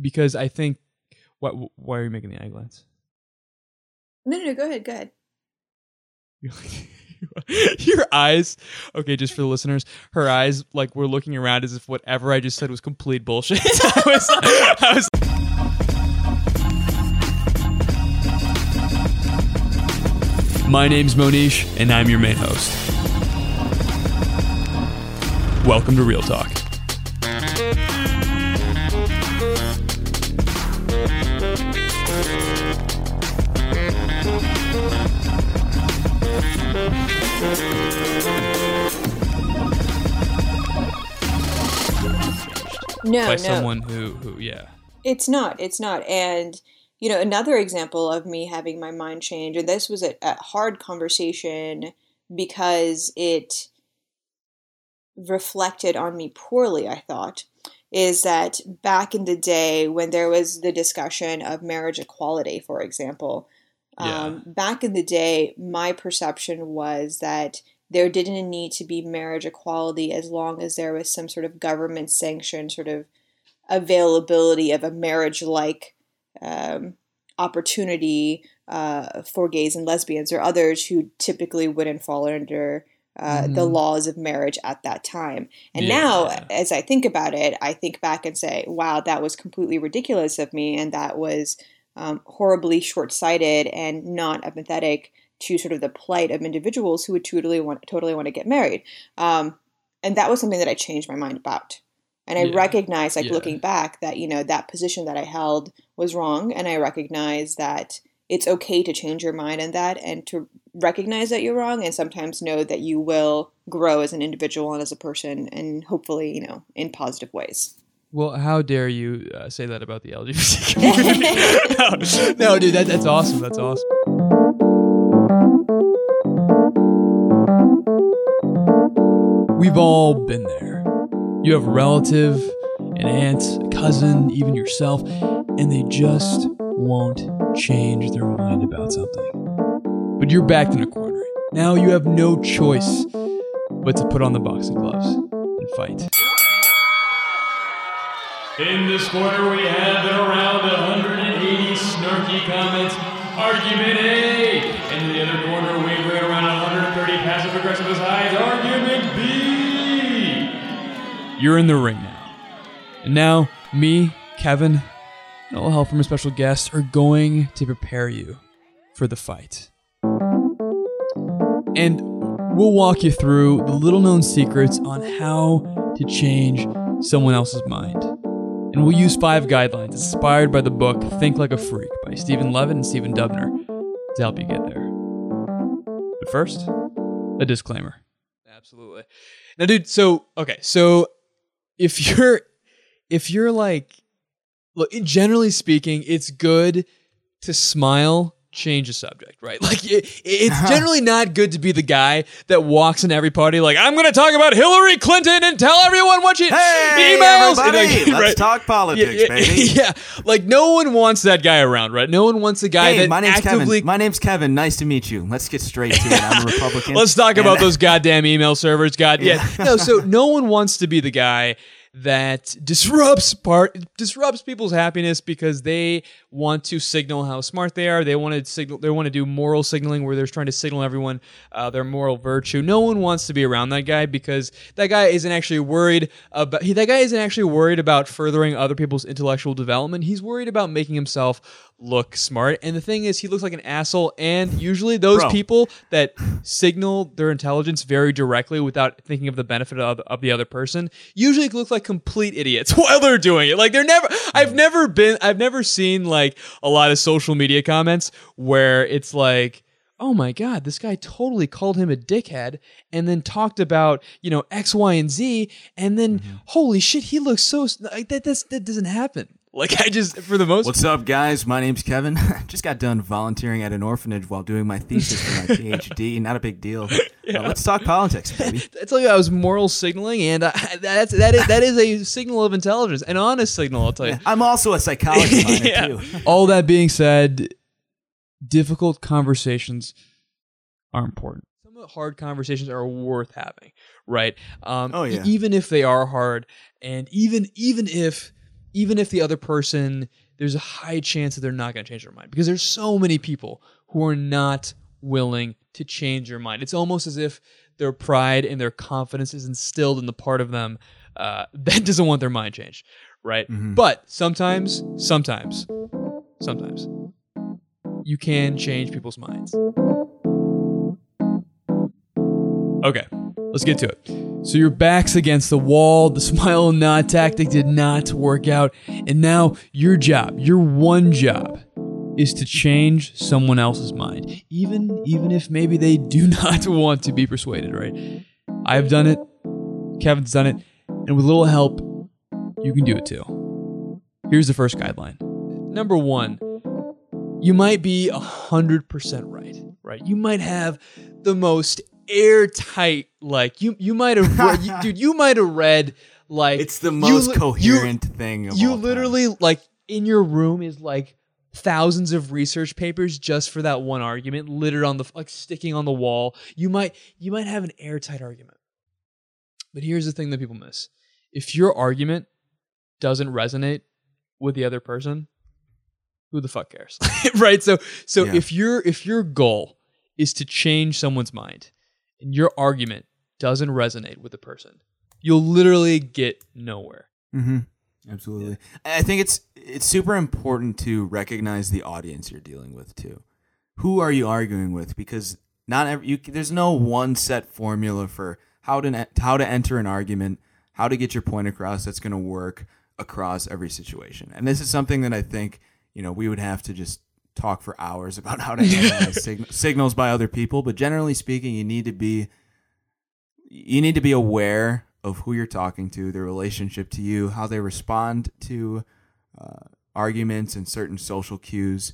because I think. What? Why are you making the eye glance? No, no, no, go ahead, go ahead. Your eyes, okay, just for the listeners, her eyes like were looking around as if whatever I just said was complete bullshit. I was, I was My name's Mohnish, and I'm your main host. Welcome to Real Talk. No, By no, someone who, who, yeah. it's not. It's not. And you know, another example of me having my mind change, and this was a, a hard conversation because it reflected on me poorly. I thought is that back in the day when there was the discussion of marriage equality, for example, um, back in the day, my perception was that there didn't need to be marriage equality as long as there was some sort of government sanctioned sort of availability of a marriage like um, opportunity uh, for gays and lesbians or others who typically wouldn't fall under uh, the Mhm. laws of marriage at that time. And Yeah. now, as I think about it, I think back and say, wow, that was completely ridiculous of me, and that was um, horribly short sighted and not empathetic to sort of the plight of individuals who would totally want, totally want to get married. Um, and that was something that I changed my mind about. And I Yeah. recognized, like Yeah. looking back, that you know that position that I held was wrong, and I recognize that it's okay to change your mind on that, and to recognize that you're wrong, and sometimes know that you will grow as an individual and as a person, and hopefully, you know, in positive ways. Well, how dare you uh, say that about the LGBT community? no, no, dude, that, that's awesome. That's awesome. We've all been there. You have a relative, an aunt, a cousin, even yourself, and they just won't change their mind about something. But you're backed in a corner. Now you have no choice but to put on the boxing gloves and fight. In this corner, we have around 180 snarky comments. Argument A. And in the other corner, we bring around 130 passive aggressive asides. Argument B. You're in the ring now. And now, me, Kevin, and all help from a special guest are going to prepare you for the fight. And we'll walk you through the little known secrets on how to change someone else's mind. And we'll use five guidelines inspired by the book Think Like a Freak by Stephen Levitt and Stephen Dubner to help you get there. But first, a disclaimer. Absolutely. Now, dude, so, okay, so if you're, if you're like, look, generally speaking, it's good to smile, change the subject, right? Like, it, it's uh-huh. generally not good to be the guy that walks in every party like, I'm going to talk about Hillary Clinton and tell everyone what she Hey, emails. everybody, Like, let's right? talk politics, yeah, baby. Yeah, like no one wants that guy around, right? No one wants a guy Hey, that my name's actively. Kevin. My name's Kevin. Nice to meet you. Let's get straight to it. I'm a Republican. Let's talk about those goddamn email servers. God, yeah. Yeah. No, so no one wants to be the guy that disrupts part disrupts people's happiness because they want to signal how smart they are. They want to signal. They want to do moral signaling where they're trying to signal everyone uh, their moral virtue. No one wants to be around that guy because that guy isn't actually worried about. He, that guy isn't actually worried about furthering other people's intellectual development. He's worried about making himself look smart. And the thing is, he looks like an asshole. And usually, those Bro. people that signal their intelligence very directly without thinking of the benefit of, of the other person usually look like complete idiots while they're doing it. Like they're never. I've never been. I've never seen like a lot of social media comments where it's like. Oh my God! This guy totally called him a dickhead, and then talked about you know X, Y, and Z, and then mm-hmm. holy shit, he looks so like that. That's, that doesn't happen. Like I just for the most What's up, guys? My name's Kevin. Just got done volunteering at an orphanage while doing my thesis for my PhD. Not a big deal. Uh, let's talk politics, baby. I tell you, I was moral signaling, and uh, that's that is that is a signal of intelligence, an honest signal. I'll tell you. I'm also a psychologist. Yeah. too. All that being said, difficult conversations are important. Some of the hard conversations are worth having, right? Um, Oh, e- yeah. even if they are hard, and even even if even if the other person, there's a high chance that they're not going to change their mind because there's so many people who are not willing to change their mind. It's almost as if their pride and their confidence is instilled in the part of them uh, that doesn't want their mind changed, right? Mhm. But sometimes, sometimes, sometimes, you can change people's minds. Okay, let's get to it. So your back's against the wall. The smile and nod tactic did not work out. And now your job, your one job, is to change someone else's mind. Even even if maybe they do not want to be persuaded, right? I've done it. Kevin's done it. And with a little help, you can do it too. Here's the first guideline. Number one, you might be 100% right, right? You might have the most airtight, like, you, you might have, dude, you might have read, like, It's the most you- coherent thing. Of you all time. literally like in your room is like thousands of research papers just for that one argument littered on the like sticking on the wall you might you might have an airtight argument but here's the thing that people miss if your argument doesn't resonate with the other person who the fuck cares right so so Yeah. if your if your goal is to change someone's mind and your argument doesn't resonate with the person you'll literally get nowhere Mm-hmm. Absolutely. I I think it's it's super important to recognize the audience you're dealing with too. Who are you arguing with? Because not every, you, there's no one set formula for how to how to enter an argument, how to get your point across that's going to work across every situation. And this is something that I think you know we would have to just talk for hours about how to analyze sig- signals by other people. But generally speaking, you need to be you need to be aware of who you're talking to, their relationship to you, how they respond to uh, arguments and certain social cues,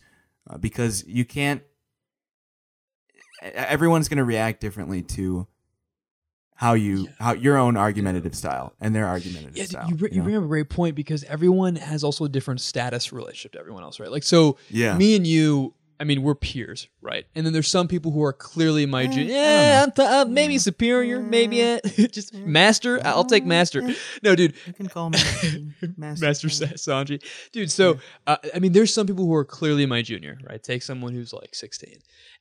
uh, because you can't. Everyone's going to react differently to how you how your own argumentative style and their argumentative Yeah, style. you, you know? bring up a great point because everyone has also a different status relationship to everyone else, right? Like, so Yeah. me and you, I mean, we're peers, right? And then there's some people who are clearly my, Eh, ju- yeah. I'm t- uh, maybe superior, maybe uh, just master. I'll take master. No, dude, You can call me Master. Master Sanji. Dude, so uh, I mean, there's some people who are clearly my junior, right? Take someone who's like 16.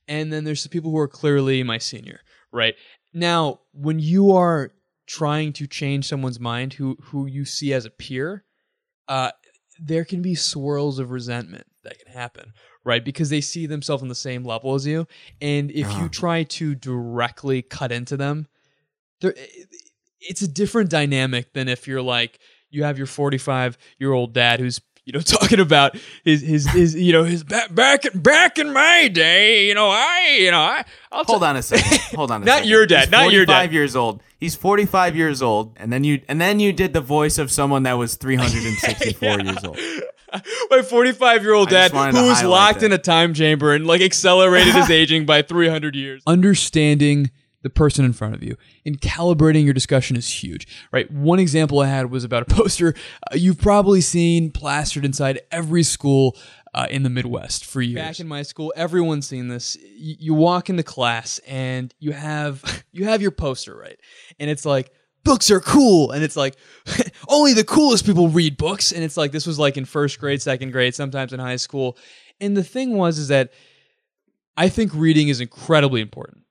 And then there's some people who are clearly my senior, right? Now, when you are trying to change someone's mind who who you see as a peer, uh, there can be swirls of resentment that can happen, right? Because they see themselves on the same level as you. And if you try to directly cut into them, there it's a different dynamic than if you're like you have your 45 year old dad who's you know talking about his his his you know his back back back in my day you know I you know I I'll Hold t- on a second. Hold on. A Not second. your dad, He's not your dad. 45 years old. He's 45 years old, and then you and then you did the voice of someone that was 364 years old. my 45 year old dad who was locked that. in a time chamber and like accelerated his aging by 300 years understanding the person in front of you. And calibrating your discussion is huge right? One example i had was about a poster. Uh, you've probably seen plastered inside every school uh, in the midwest for years. Back in my school everyone's seen this. Y- you walk into class and you have you have your poster right? And it's like books are cool. And it's like only the coolest people read books. And it's like this was like in first grade second grade sometimes in high school. And the thing was is that i think reading is incredibly important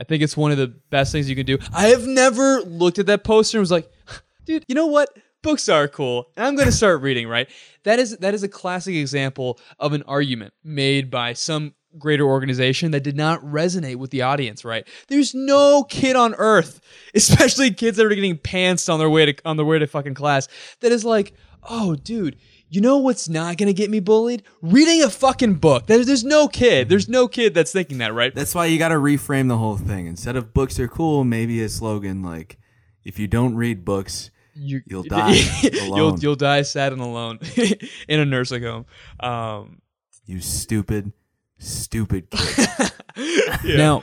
i think it's one of the best things you can do. I have never looked at that poster and was like dude you know what? Books are cool and i'm going to start reading right? That is that is a classic example of an argument made by some greater organization that did not resonate with the audience right? There's no kid on earth especially kids that are getting pantsed on their way to on their way to fucking class that is like oh dude you know what's not gonna get me bullied reading a fucking book there's, there's no kid there's no kid that's thinking that right That's why you got to reframe the whole thing. Instead of books are cool, maybe a slogan like, "If you don't read books, you, You'll die you'll alone. you'll die sad and alone in a nursing home. Um, you stupid, stupid kid." Now,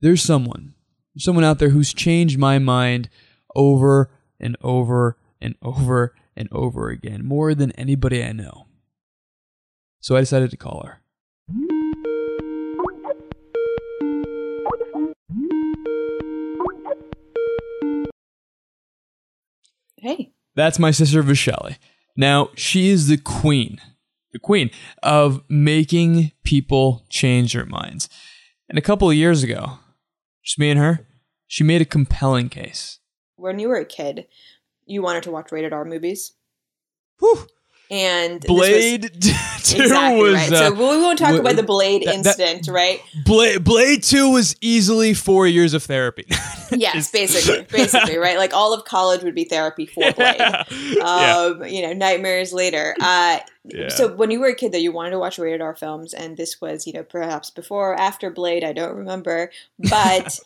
there's someone, there's someone out there who's changed my mind over and over and over and over again, more than anybody I know. So I decided to call her. Hey. That's my sister Vysali. Now, she is the queen, the queen of making people change their minds. And a couple of years ago, just me and her, she made a compelling case. When you were a kid, you wanted to watch rated R movies. Whew. And Blade was, Two exactly was right. uh, so we won't talk w- about the Blade that- that- incident, right? Blade, Blade Two was easily four years of therapy. Yes, basically, basically, right? Like all of college would be therapy for Blade. yeah. Um, you know, nightmares later. Uh, Yeah. So when you were a kid, though, you wanted to watch rated R films, and this was, you know, perhaps before or after Blade. I don't remember, but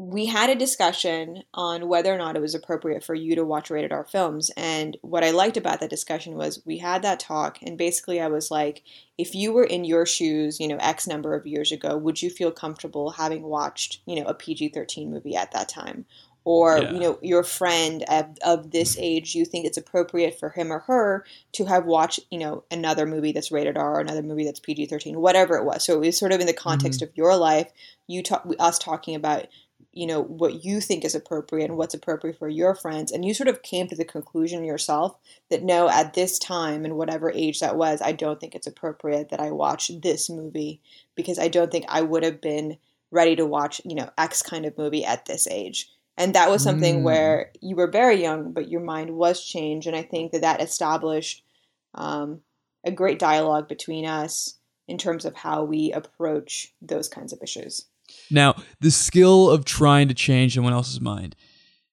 we had a discussion on whether or not it was appropriate for you to watch rated R films. And what I liked about that discussion was we had that talk, and basically I was like, if you were in your shoes, you know, X number of years ago, would you feel comfortable having watched, you know, a PG 13 movie at that time? Or, Yeah. you know, your friend of, of this age, you think it's appropriate for him or her to have watched, you know, another movie that's rated R or another movie that's PG 13, whatever it was. So it was sort of in the context mm-hmm. of your life, you talk, us talking about you know what you think is appropriate and what's appropriate for your friends and you sort of came to the conclusion yourself that no at this time and whatever age that was i don't think it's appropriate that i watch this movie because i don't think i would have been ready to watch you know x kind of movie at this age and that was something Mm. where you were very young but your mind was changed and i think that that established um, a great dialogue between us in terms of how we approach those kinds of issues Now, the skill of trying to change someone else's mind,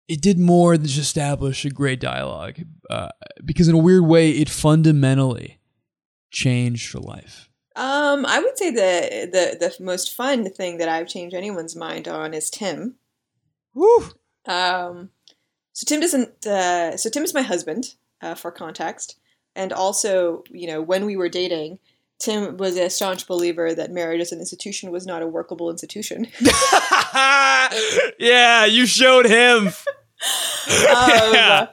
it did more than just establish a great dialogue, uh, because in a weird way, it fundamentally changed your life. Um, I would say the the the most fun thing that I've changed anyone's mind on is Tim. Woo! Um, so Tim doesn't. Uh, so Tim is my husband, uh, for context, and also, you know, when we were dating, Tim was a staunch believer that marriage as an institution was not a workable institution. yeah, you showed him. Um,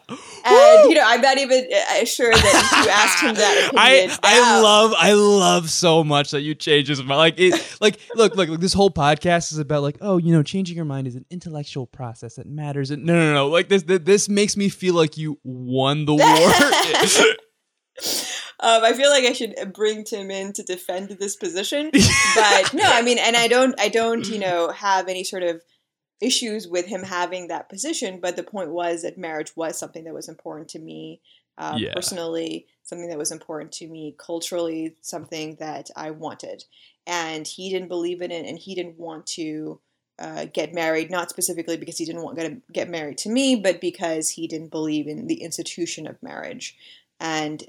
And you know, I'm not even uh, sure that you asked him that I. I love I love so much that you change his mind. Like it like look look look this whole podcast is about like oh you know changing your mind is an intellectual process that matters. And no no no like this this, this makes me feel like you won the war. Um, I feel like I should bring Tim in to defend this position, but no, I mean, and I don't, I don't, you know, have any sort of issues with him having that position. But the point was that marriage was something that was important to me um, Yeah. personally, something that was important to me culturally, something that I wanted, and he didn't believe in it, and he didn't want to. Uh, get married, not specifically because he didn't want to get married to me, but because he didn't believe in the institution of marriage. And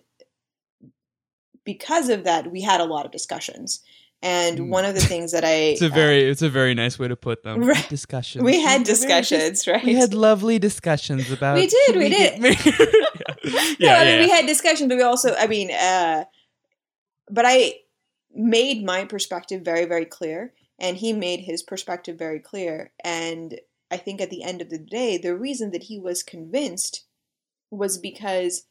because of that, we had a lot of discussions. And Mm. one of the things that I it's a very it's a very nice way to put them. Right. Discussion. we had They're very dis- discussions, right? We had lovely discussions about. We did, we get did. married? yeah, no, yeah, I mean yeah. we had discussions, but we also, I mean, uh, but I made my perspective very, very clear, and he made his perspective very clear. And I think at the end of the day, the reason that he was convinced was because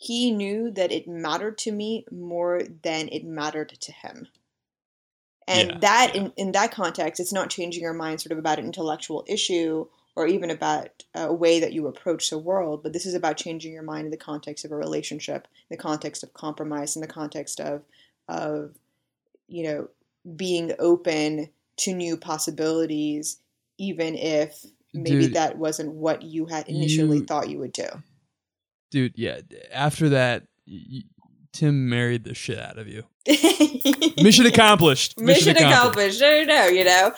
he knew that it mattered to me more than it mattered to him. And Yeah, that, yeah. in, in that context, it's not changing your mind sort of about an intellectual issue or even about a way that you approach the world, but this is about changing your mind in the context of a relationship, in the context of compromise, in the context of, of you know, being open to new possibilities, even if maybe Dude, that wasn't what you had initially you- thought you would do. Dude, yeah. After that, y- y- Tim married the shit out of you. Mission accomplished. Mission accomplished. I don't know, you know.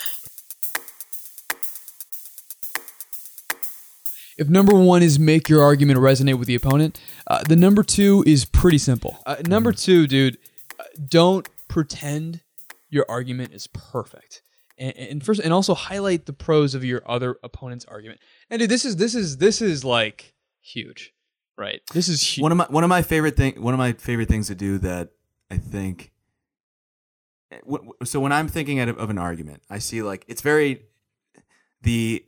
If number one is make your argument resonate with the opponent, uh, the number two is pretty simple. Uh, number two, dude, uh, don't pretend your argument is perfect. And, and first, and also highlight the pros of your other opponent's argument. And dude, this is this is this is like huge, right? This is huge. one of my one of my favorite thing one of my favorite things to do that I think eh, w- w- so when I'm thinking of of an argument, I see like it's very the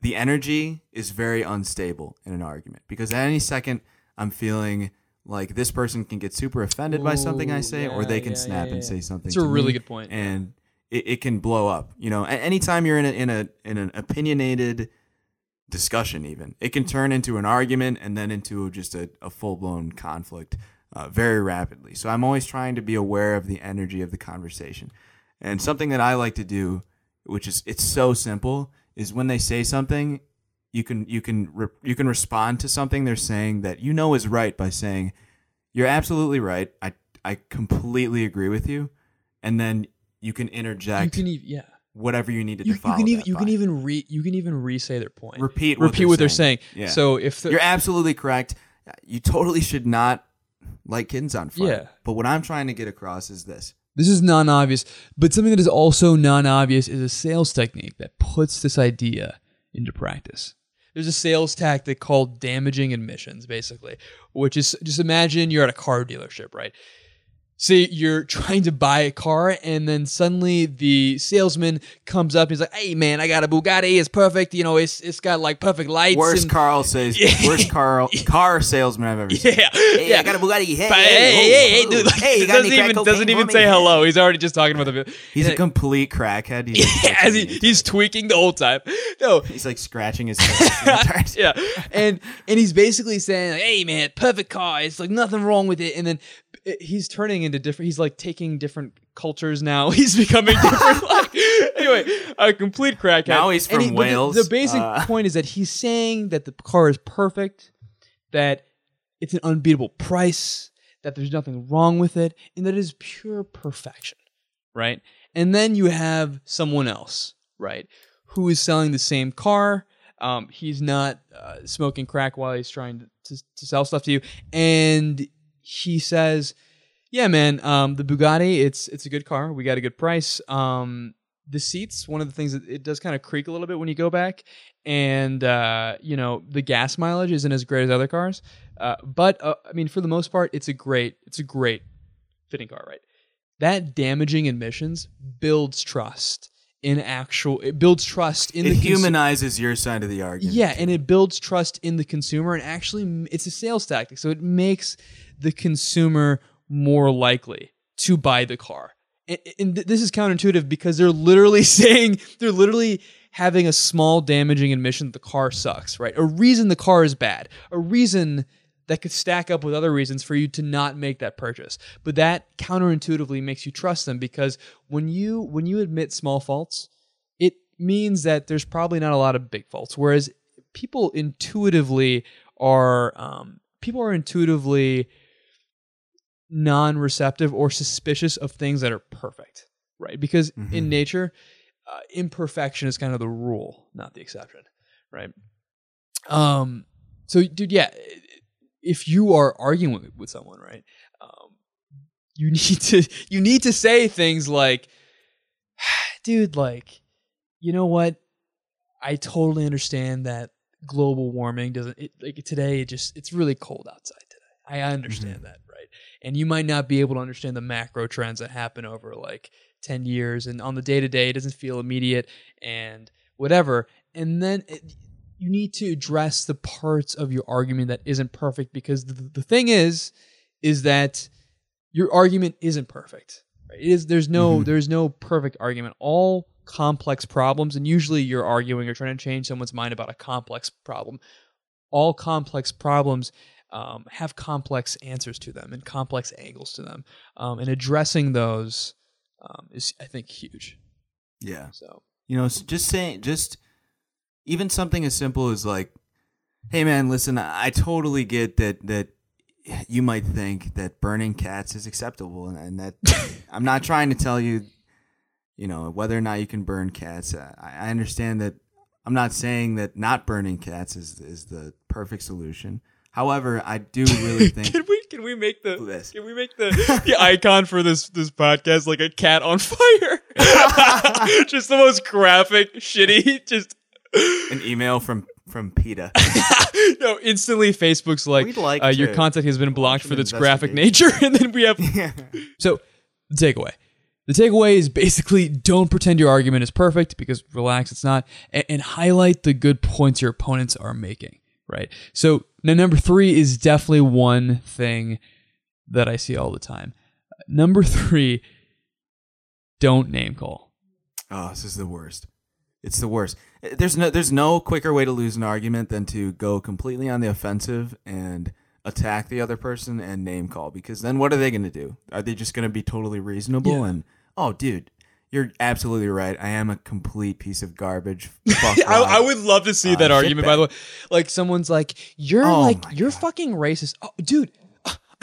the energy is very unstable in an argument because at any second I'm feeling like this person can get super offended by something I Ooh, say, or they can yeah, snap yeah, and say something. It's a really me, good and it, it can blow up. You know, anytime you're in a in a in an opinionated discussion. Even it can turn into an argument and then into just a, a full blown conflict uh, very rapidly. So I'm always trying to be aware of the energy of the conversation. And something that I like to do, which is it's so simple, is when they say something, you can you can re- you can respond to something they're saying that you know is right by saying, "You're absolutely right. I I completely agree with you," and then you can interject. You can even yeah. Whatever you needed You, to you follow. can even you can even re you can even re-say their point. repeat what repeat they're what they're saying. Yeah. So if the, You're absolutely correct. You totally should not light kittens on fire. Yeah. But what I'm trying to get across is this. This is non obvious, but something that is also non obvious is a sales technique that puts this idea into practice. There's a sales tactic called damaging admissions, basically, which is just imagine you're at a car dealership, right? Say you're trying to buy a car, and then suddenly the salesman comes up. He's like, "Hey, man, I got a Bugatti. It's perfect. You know, it's it's got like perfect lights." Worst and- Carl says worst Carl car salesman I've ever seen. Yeah, Hey, yeah. I got a Bugatti. Hey, hey, hey, hey, hey, dude! Like, hey, you doesn't even doesn't even say hello. He's already just talking about the. He's and a complete crackhead. He's, yeah, as he, he's tweaking the whole time. No, he's like scratching his head. yeah, and and he's basically saying, like, "Hey, man, perfect car. It's like nothing wrong with it." And then it- he's turning into different. He's like taking different cultures now. He's becoming different. like, anyway, a complete crackhead. Now he's from the- Wales. The, basic Uh, point is that he's saying that the car is perfect, that it's an unbeatable price, that there's nothing wrong with it, and that it is pure perfection, right? And then you have someone else, right, who is selling the same car. Um, he's not uh, smoking crack while he's trying to, to, to sell stuff to you, and he says, "Yeah, man, um, the Bugatti, it's it's a good car. We got a good price. Um, the seats, one of the things that it does kind of creak a little bit when you go back, and uh, you know the gas mileage isn't as great as other cars. Uh, but uh, I mean, for the most part, it's a great it's a great fitting car, right? That damaging admissions builds trust in actual. It builds trust in it the consu- humanizes your side of the argument. yeah, and it builds trust in the consumer, and actually, it's a sales tactic. So it makes the consumer more likely to buy the car. And, and th- this is counterintuitive because they're literally saying they're literally having a small damaging admission that the car sucks, right? A reason the car is bad, a reason that could stack up with other reasons for you to not make that purchase. But that counterintuitively makes you trust them because when you when you admit small faults, it means that there's probably not a lot of big faults. Whereas people intuitively are um, people are intuitively non-receptive or suspicious of things that are perfect, right? Because in Mhm. nature, uh, imperfection is kind of the rule, not the exception, right? Um. So, dude, yeah, if you are arguing with, with someone, right, um, you need to you need to say things like, dude, like, you know what? I totally understand that global warming doesn't it, like today. It just it's really cold outside today. I understand that, right? And you might not be able to understand the macro trends that happen over like ten years, and on the day to day, it doesn't feel immediate and whatever. And then it, you need to address the parts of your argument that isn't perfect because the, the thing is, is that your argument isn't perfect. Right? It is there's no Mhm. there's no perfect argument. All complex problems, and usually you're arguing or trying to change someone's mind about a complex problem. All complex problems um, have complex answers to them and complex angles to them, um, and addressing those um, is, I think, huge. Yeah. So You know, just saying, just even something as simple as like, "Hey, man, listen, I totally get that that you might think that burning cats is acceptable, and, and that I'm not trying to tell you, you know, whether or not you can burn cats. Uh, I, I understand that. I'm not saying that not burning cats is is the perfect solution. However, I do really think can we can we make the This. can we make the the icon for this this podcast like a cat on fire? just the most graphic, shitty, just an email from from PETA. no. Instantly, Facebook's like, We'd like uh, your content has been blocked for its graphic nature, and then we have So, the takeaway. The takeaway is basically don't pretend your argument is perfect because relax, it's not, and, and highlight the good points your opponents are making, right? So, now number three is definitely one thing that I see all the time. Number three, don't name call. Oh, this is the worst. It's the worst. There's no there's no quicker way to lose an argument than to go completely on the offensive and attack the other person and name call because then what are they going to do? Are they just going to be totally reasonable Yeah. and oh dude, you're absolutely right. I am a complete piece of garbage. Fuck I, I would love to see Uh, that argument. By the way, like someone's like, "You're Oh like, you're God. fucking racist, oh, dude."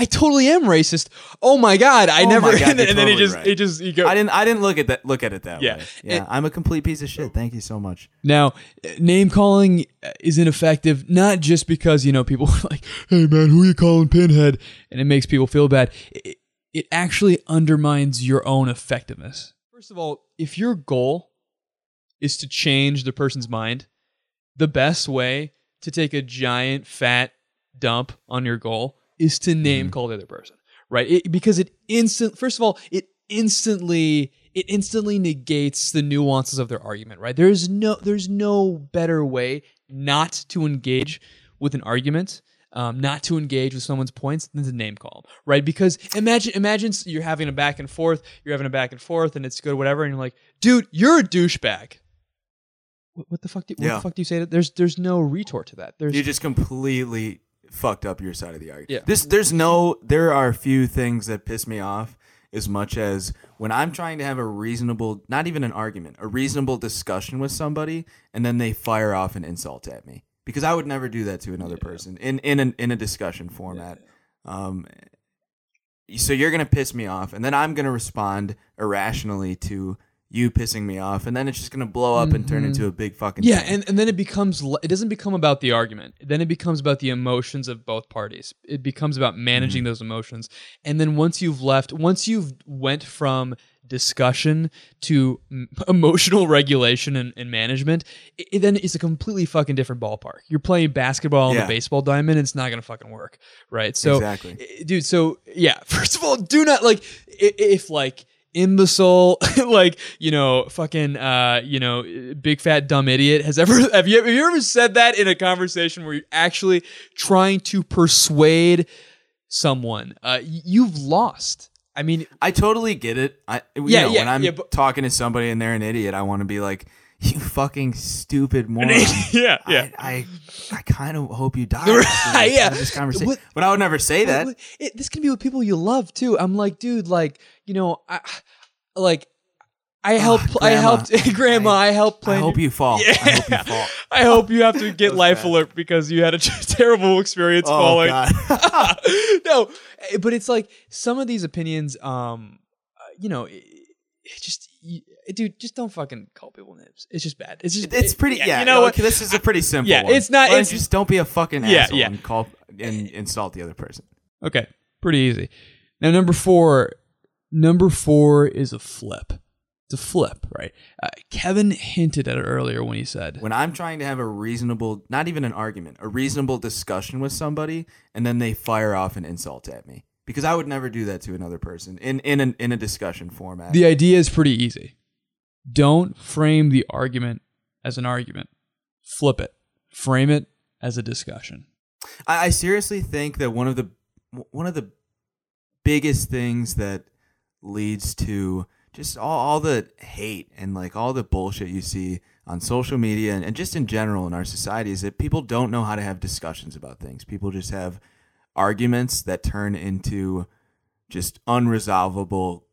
I totally am racist. Oh my god, I Oh never. God, and, and then he totally just, right. he just, he go. I didn't I didn't look at that look at it that Yeah. way. Yeah, It- I'm a complete piece of shit. Thank you so much. Now, name calling is ineffective not just because you know people are like, "Hey man, who are you calling pinhead?" and it makes people feel bad. It, it actually undermines your own effectiveness. First of all, if your goal is to change the person's mind, the best way to take a giant fat dump on your goal is to name call the other person, right? It, because it instant. First of all, it instantly it instantly negates the nuances of their argument, right? There's no there's no better way not to engage with an argument. Um, not to engage with someone's points than to name call, right? Because imagine, imagine you're having a back and forth, you're having a back and forth, and it's good, whatever, and you're like, dude, you're a douchebag. What, what the fuck? Do, what Yeah. the fuck do you say? To, there's there's no retort to that. There's You just completely fucked up your side of the argument. Yeah. This there's no there are a few things that piss me off as much as when I'm trying to have a reasonable not even an argument, a reasonable discussion with somebody and then they fire off an insult at me. Because I would never do that to another person in in an, in a discussion format. Um so you're going to piss me off and then I'm going to respond irrationally to you pissing me off and then it's just going to blow up and turn into a big fucking yeah, thing. and, and then it becomes it doesn't become about the argument. Then it becomes about the emotions of both parties. It becomes about managing those emotions. And then once you've left, once you've went from discussion to mm, emotional regulation and, and management, it, it then it's a completely fucking different ballpark. You're playing basketball on Yeah. the baseball diamond. It's not gonna fucking work, right? So, Exactly. dude. So yeah, first of all, do not like if like imbecile like you know fucking uh you know big fat dumb idiot has ever have you, have you ever said that in a conversation where you're actually trying to persuade someone uh you've lost i mean I totally get it. I you Yeah, know, yeah, when I'm yeah, but- talking to somebody and they're an idiot, I want to be like, "You fucking stupid moron." yeah I, I, I kind of hope you die. Right, this- yeah. This conversation, but I would never say that. It, this can be with people you love too. I'm like, dude, like, you know, I like I helped I Ah, helped grandma, I, helped I plan hope you fall. I hope you Yeah. fall. I hope you have to get life bad. alert because you had a terrible experience Oh falling. no, eh, but it's like some of these opinions, um, uh, you know, it, it just, dude, just don't fucking call people names. It's just bad. It's just, It's it- pretty. Yeah, you know what? This is a pretty simple. yeah, one. it's not- it's- just don't be a fucking Yeah, asshole yeah. and call and insult the other person. Okay, pretty easy. Now, number four, number four is a flip. It's a flip, right? Uh, Kevin hinted at it earlier when he said, When I'm trying to have a reasonable, not even an argument, a reasonable discussion with somebody, and then they fire off an insult at me, because I would never do that to another person in in an, in a discussion format. the idea is pretty easy. Don't frame the argument as an argument. Flip it. Frame it as a discussion. I, I seriously think that one of the one of the biggest things that leads to just all, all the hate and like all the bullshit you see on social media and, and just in general in our society is that people don't know how to have discussions about things. People just have arguments that turn into just unresolvable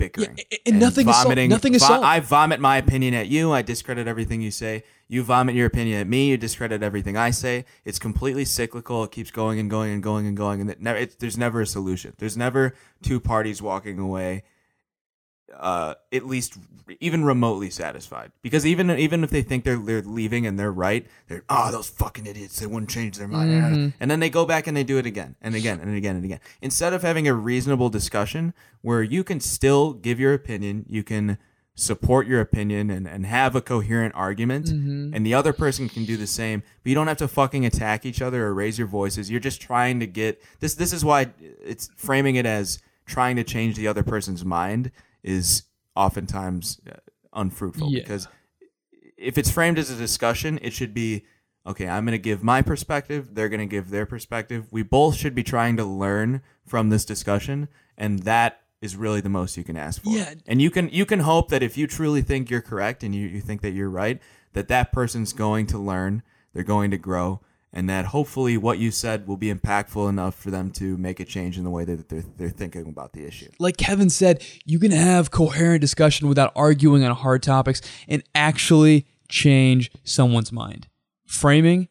bickering. Yeah, and nothing is sol- nothing is vo-. I vomit my opinion at you. I discredit everything you say. You vomit your opinion at me. You discredit everything I say. It's completely cyclical. It keeps going and going and going and going, and it never, it, there's never a solution. There's never two parties walking away, uh, at least even remotely satisfied. Because even even if they think they're they're leaving and they're right, they're oh those fucking idiots. They wouldn't change their mind, and then they go back and they do it again and again and again and again. Instead of having a reasonable discussion where you can still give your opinion, you can support your opinion and, and have a coherent argument and the other person can do the same but you don't have to fucking attack each other or raise your voices you're just trying to get this this is why it's framing it as trying to change the other person's mind is oftentimes uh, unfruitful Yeah. because if it's framed as a discussion it should be okay i'm going to give my perspective they're going to give their perspective we both should be trying to learn from this discussion and that is really the most you can ask for. Yeah. And you can you can hope that if you truly think you're correct and you, you think that you're right, that that person's going to learn, they're going to grow, and that hopefully what you said will be impactful enough for them to make a change in the way that they're, they're thinking about the issue. like Kevin said, you can have coherent discussion without arguing on hard topics and actually change someone's mind. Framing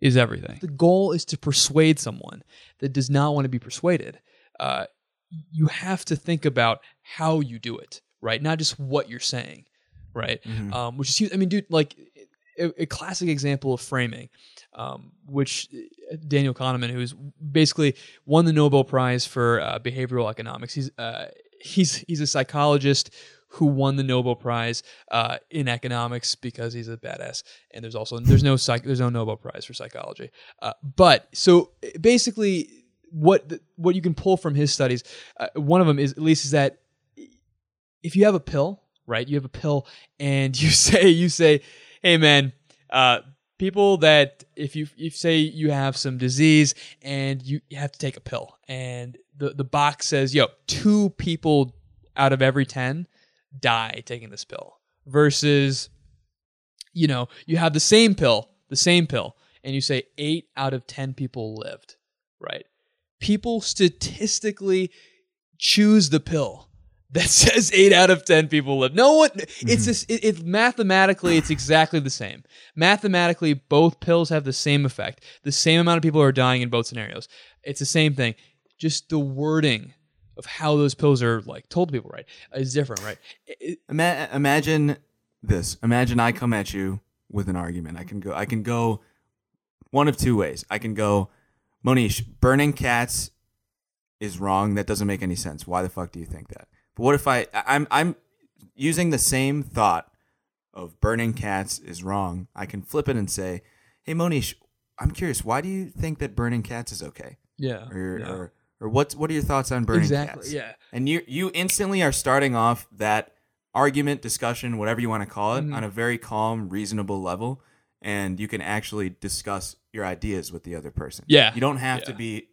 is everything. The goal is to persuade someone that does not want to be persuaded. Uh, you have to think about how you do it, right? Not just what you're saying, right? Um, which is huge. I mean, dude, like a, a classic example of framing, um, which uh, Daniel Kahneman, who's basically won the Nobel Prize for uh, behavioral economics, he's uh, he's he's a psychologist who won the Nobel Prize uh, in economics because he's a badass. And there's also there's no psych there's no Nobel Prize for psychology. Uh, but so basically, what the, what you can pull from his studies, uh, one of them is at least is that if you have a pill, right? You have a pill, and you say you say, hey man, uh, people that if you if say you have some disease and you, you have to take a pill, and the the box says, yo, two people out of every ten die taking this pill, versus, you know, you have the same pill, the same pill, and you say eight out of ten people lived, right? People statistically choose the pill that says eight out of ten people live. No one. It's mm-hmm. just it, it mathematically it's exactly the same. Mathematically, both pills have the same effect. The same amount of people are dying in both scenarios. It's the same thing. Just the wording of how those pills are like told to people right is different, right? It- Ima- imagine this. Imagine I come at you with an argument. I can go. I can go one of two ways. I can go, Mohnish, burning cats is wrong. That doesn't make any sense. Why the fuck do you think that? But what if I? I'm I'm using the same thought of burning cats is wrong. I can flip it and say, Hey Mohnish, I'm curious. Why do you think that burning cats is okay? yeah. Or yeah. or or what's what are your thoughts on burning exactly. cats? Yeah. and you you instantly are starting off that argument discussion whatever you want to call it Mhm. on a very calm reasonable level and you can actually discuss your ideas with the other person Yeah. you don't have to be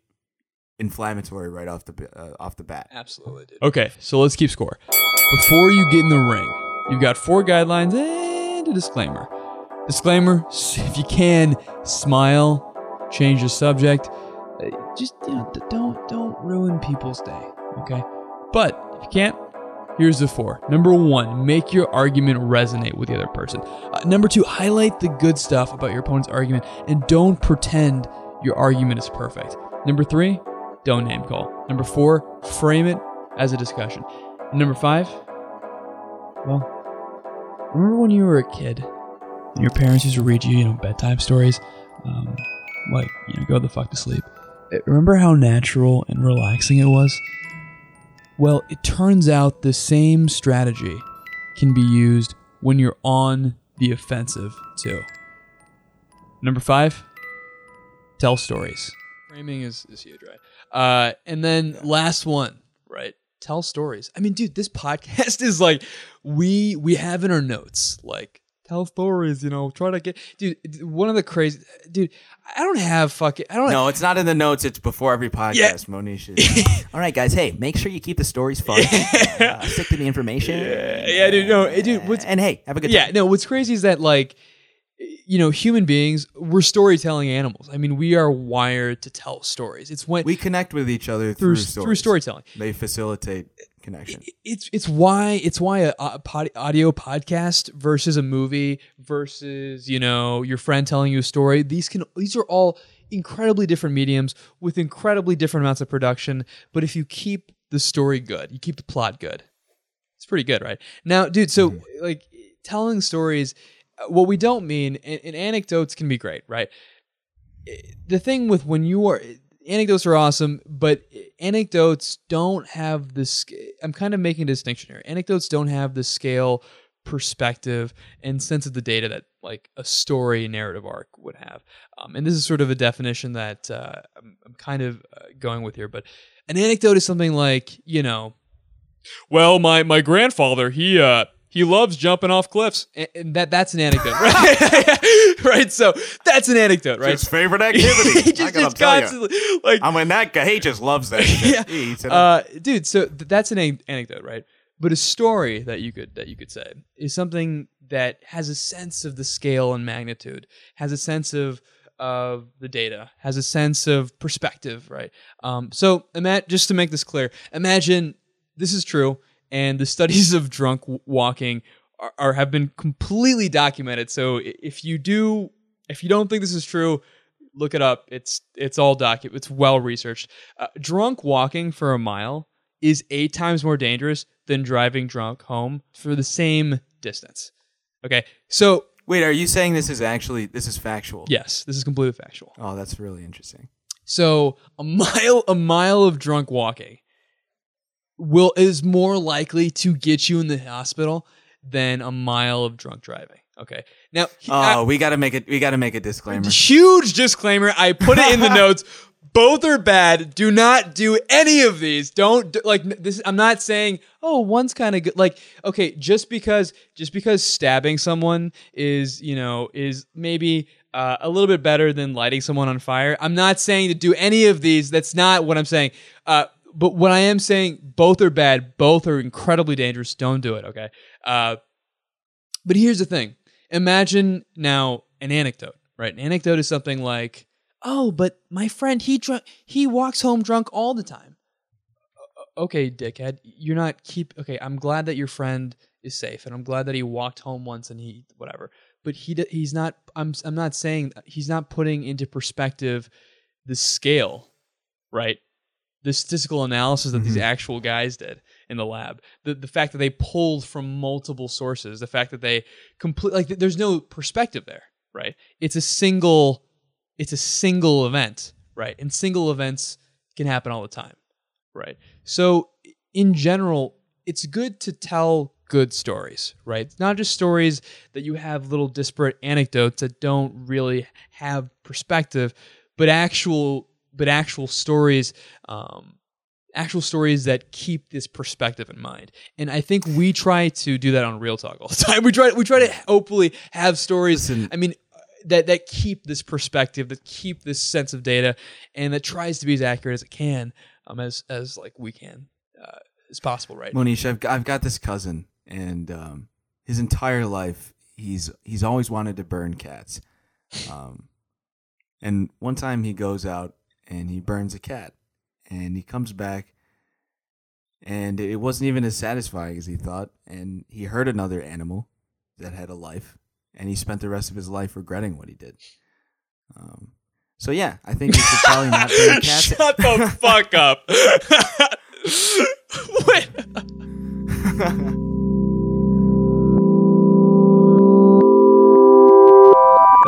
inflammatory right off the uh, off the bat Absolutely, dude. Okay, so let's keep score. Before you get in the ring, you've got four guidelines and a disclaimer. Disclaimer: If you can, smile, change the subject. Uh, Just you know, don't don't ruin people's day. Okay, but if you can't, here's the four. Number one, make your argument resonate with the other person. Uh, number two, highlight the good stuff about your opponent's argument and don't pretend your argument is perfect. Number three, don't name call. Number four, frame it as a discussion. And number five, well, remember when you were a kid and your parents used to read you, you know, bedtime stories, um, like you know, go the fuck to sleep. Uh, Remember how natural and relaxing it was? Well, it turns out the same strategy can be used when you're on the offensive too. Number five, tell stories. Framing is, is huge, right? Uh, and then last one, right? Tell stories. I mean, dude, this podcast is like we we have in our notes like tell stories. You know, try to get dude. One of the crazy dude. I don't have fucking. I don't. no it's not in the notes it's before every podcast Yeah. mohnish is All right, guys. Hey, make sure you keep the stories fun. uh, stick to the information. Yeah, yeah, dude. No, dude. What's and hey, have a good yeah, time. no. What's crazy is that like, you know, human beings we're storytelling animals. I mean, we are wired to tell stories. It's when we connect with each other through through, through storytelling. they facilitate connection It's it's why it's why a, a pod, audio podcast versus a movie versus you know your friend telling you a story. These can these are all incredibly different mediums with incredibly different amounts of production. But if you keep the story good, you keep the plot good. It's pretty good, right? Now, dude. So mm-hmm. like telling stories. What we don't mean, and, and anecdotes can be great, right? the thing with when you are anecdotes are awesome, but anecdotes don't have the. I'm kind of making a distinction here. Anecdotes don't have the scale, perspective, and sense of the data that like a story narrative arc would have. Um, and this is sort of a definition that uh, I'm, I'm kind of uh, going with here. But an anecdote is something like you know, well, my my grandfather he uh he loves jumping off cliffs, and, and that that's an anecdote, right? right. So that's an anecdote, right? His favorite activity. he I just, gotta just tell you. constantly like I mean, that guy, he just loves that shit. Yeah. He eats it up. uh, dude. So th- that's an an- anecdote, right? But a story that you could that you could say is something that has a sense of the scale and magnitude, has a sense of of the data, has a sense of perspective, right? Um, so, ima- just to make this clear, imagine this is true, and the studies of drunk walking are, are have been completely documented. So, if you do, if you don't think this is true, look it up. It's it's all docu. It's well researched. Uh, drunk walking for a mile is eight times more dangerous than driving drunk home for the same distance. Okay, so Wait, are you saying this is actually this is factual? yes, this is completely factual. Oh, that's really interesting. So a mile a mile of drunk walking will is more likely to get you in the hospital than a mile of drunk driving. Okay. Now he- I- Oh, we gotta make it. We gotta make a disclaimer. Huge disclaimer. I put it in the notes. Both are bad. Do not do any of these. Don't do, like this. I'm not saying oh one's kind of good. Like okay, just because just because stabbing someone is you know is maybe uh, a little bit better than lighting someone on fire. I'm not saying to do any of these. That's not what I'm saying. Uh, but what I am saying, both are bad. Both are incredibly dangerous. Don't do it. Okay. Uh, but here's the thing. Imagine now an anecdote, right? An anecdote is something like, "Oh, but my friend, he drunk, he walks home drunk all the time." Okay, dickhead, you're not keep. Okay, I'm glad that your friend is safe, and I'm glad that he walked home once and he whatever. But he he's not. I'm I'm not saying he's not putting into perspective the scale, right? The statistical analysis that these mm-hmm. actual guys did in the lab, the the fact that they pulled from multiple sources, the fact that they complete like th- there's no perspective there, right? It's a single, it's a single event, right? And single events can happen all the time, right? So in general, it's good to tell good stories, right? It's not just stories that you have little disparate anecdotes that don't really have perspective, but actual but actual stories um, actual stories that keep this perspective in mind. And I think we try to do that on Real Talk all the time. We try we try to hopefully have stories. Listen. I mean. That, that keep this perspective, that keep this sense of data, and that tries to be as accurate as it can, um, as as like we can, uh, as possible, right? Mohnish, I've got, I've got this cousin, and um, his entire life he's he's always wanted to burn cats. Um, and one time he goes out and he burns a cat, and he comes back, and it wasn't even as satisfying as he thought. And he hurt another animal that had a life, and he spent the rest of his life regretting what he did. Um, so yeah, I think we should probably not burn cats. Shut the fuck up.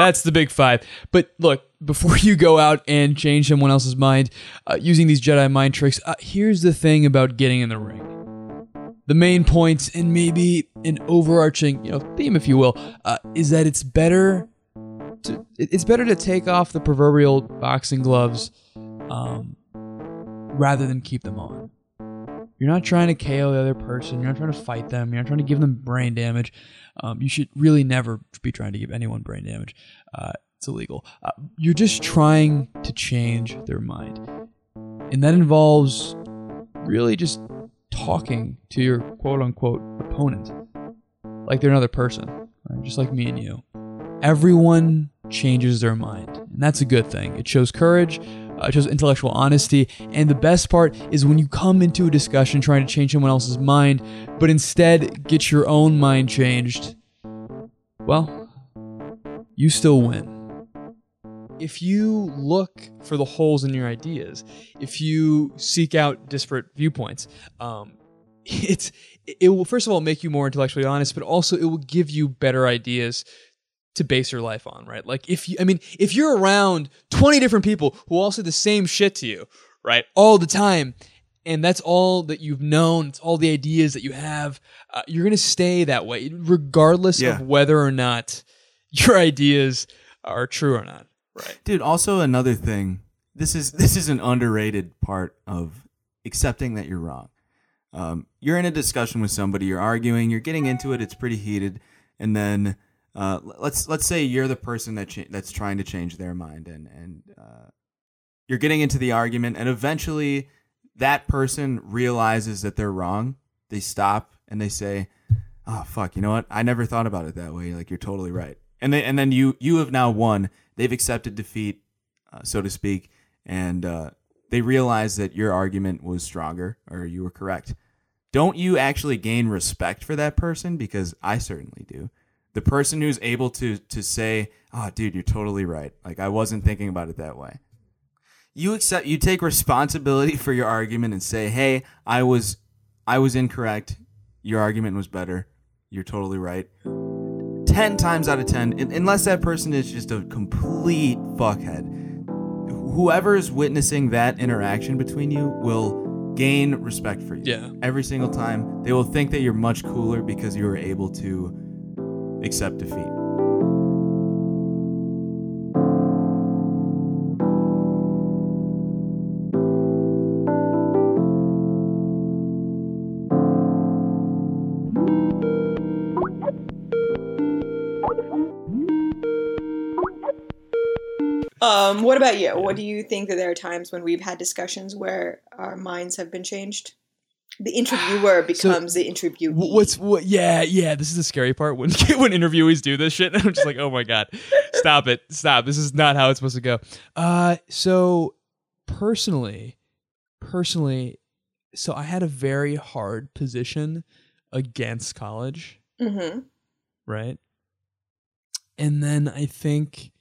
That's the big five. But look, before you go out and change someone else's mind uh, using these Jedi mind tricks, uh, here's the thing about getting in the ring. The main point, and maybe an overarching, you know, theme, if you will, uh, is that it's better to it's better to take off the proverbial boxing gloves um, rather than keep them on. You're not trying to KO the other person. You're not trying to fight them. You're not trying to give them brain damage. Um, you should really never be trying to give anyone brain damage. Uh, it's illegal. Uh, you're just trying to change their mind. And that involves really just talking to your quote unquote opponent like they're another person, right? just like me and you. Everyone changes their mind, and that's a good thing. It shows courage, uh, shows intellectual honesty, and the best part is when you come into a discussion trying to change someone else's mind, but instead get your own mind changed. Well, you still win. If you look for the holes in your ideas, if you seek out disparate viewpoints, um, it's it will first of all make you more intellectually honest, but also it will give you better ideas to base your life on, right? Like if you, I mean, if you're around 20 different people who all say the same shit to you, right, all the time, and that's all that you've known, it's all the ideas that you have, uh, you're gonna stay that way, regardless Yeah. of whether or not your ideas are true or not, right? Dude, also another thing. This is this is an underrated part of accepting that you're wrong. Um, you're in a discussion with somebody, you're arguing, you're getting into it, it's pretty heated, and then uh, let's let's say you're the person that cha- that's trying to change their mind, and and uh, you're getting into the argument, and eventually that person realizes that they're wrong. They stop and they say, "Oh fuck, you know what? I never thought about it that way. Like you're totally right." And they, and then you you have now won. They've accepted defeat, uh, so to speak, and uh, they realize that your argument was stronger or you were correct. Don't you actually gain respect for that person? Because I certainly do. The person who's able to to say, "Oh, dude, you're totally right. Like I wasn't thinking about it that way." You accept you take responsibility for your argument and say, "Hey, I was I was incorrect. Your argument was better. You're totally right." 10 times out of 10, unless that person is just a complete fuckhead, whoever is witnessing that interaction between you will gain respect for you. Yeah. Every single time. They will think that you're much cooler because you were able to accept defeat. Um, what about you? What do you think that there are times when we've had discussions where our minds have been changed? The interviewer becomes the interviewee. What's what? Yeah, yeah. This is the scary part when when interviewees do this shit. I'm just like, oh my god, stop it, stop. This is not how it's supposed to go. Uh, so personally, personally, so I had a very hard position against college, hmm right? And then I think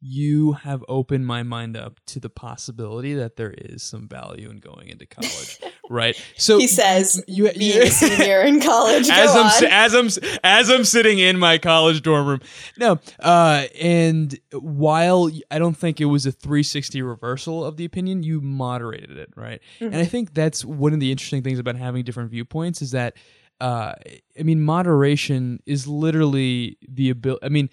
you have opened my mind up to the possibility that there is some value in going into college, right? So He says, you, being a senior in college. As I'm on. as I'm as I'm sitting in my college dorm room. No, uh, and while I don't think it was a 360 reversal of the opinion, you moderated it, right? And I think that's one of the interesting things about having different viewpoints is that, uh, I mean, moderation is literally the ability. I mean.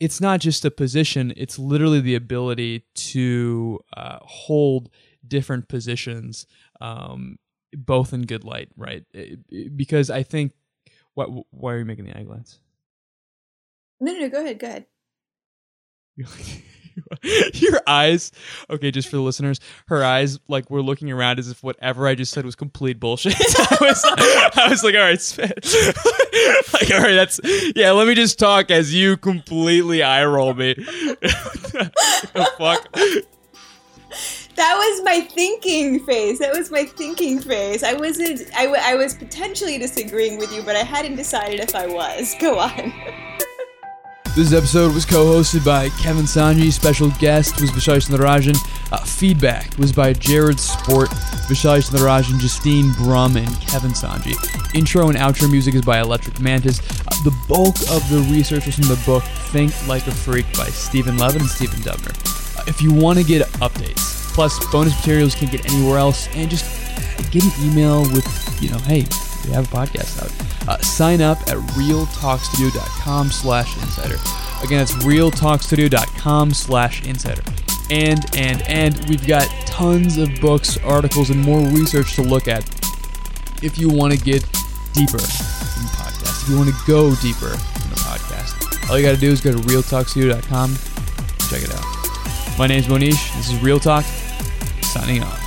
It's not just a position; it's literally the ability to uh, hold different positions, um, both in good light, right? It- it- Because I think what? Why are you making the eye glance? no, no, no, go ahead, go ahead. Your eyes, okay, just for the listeners, her eyes like were looking around as if whatever I just said was complete bullshit. I was, I was like, all right, spit. like, all right, that's yeah. Let me just talk as you completely eye roll me. the fuck? Was my thinking phase. That was my thinking phase. I wasn't. I, w- I was potentially disagreeing with you, but I hadn't decided if I was. Go on. This episode was co-hosted by Kevin Sanji. Special guest was Vysali Narajan. Uh, feedback was by Jarrod Sport, Vysali Narajan, Justine Brumm, and Kevin Sanji. Intro and outro music is by Electric Mantis. Uh, the bulk of the research was from the book Think Like a Freak by Stephen Levitt and Stephen Dubner. Uh, if you want to get updates, plus bonus materials you can't get anywhere else, and just get an email with, you know, hey, we have a podcast out. Uh, sign up at realtalkstudio.com slash insider. Again, that's realtalkstudio.com slash insider. And, and, and we've got tons of books, articles, and more research to look at if you want to get deeper in the podcast. If you want to go deeper in the podcast, all you got to do is go to realtalkstudio.com. Check it out. My name's Mohnish. This is Real Talk. Signing off.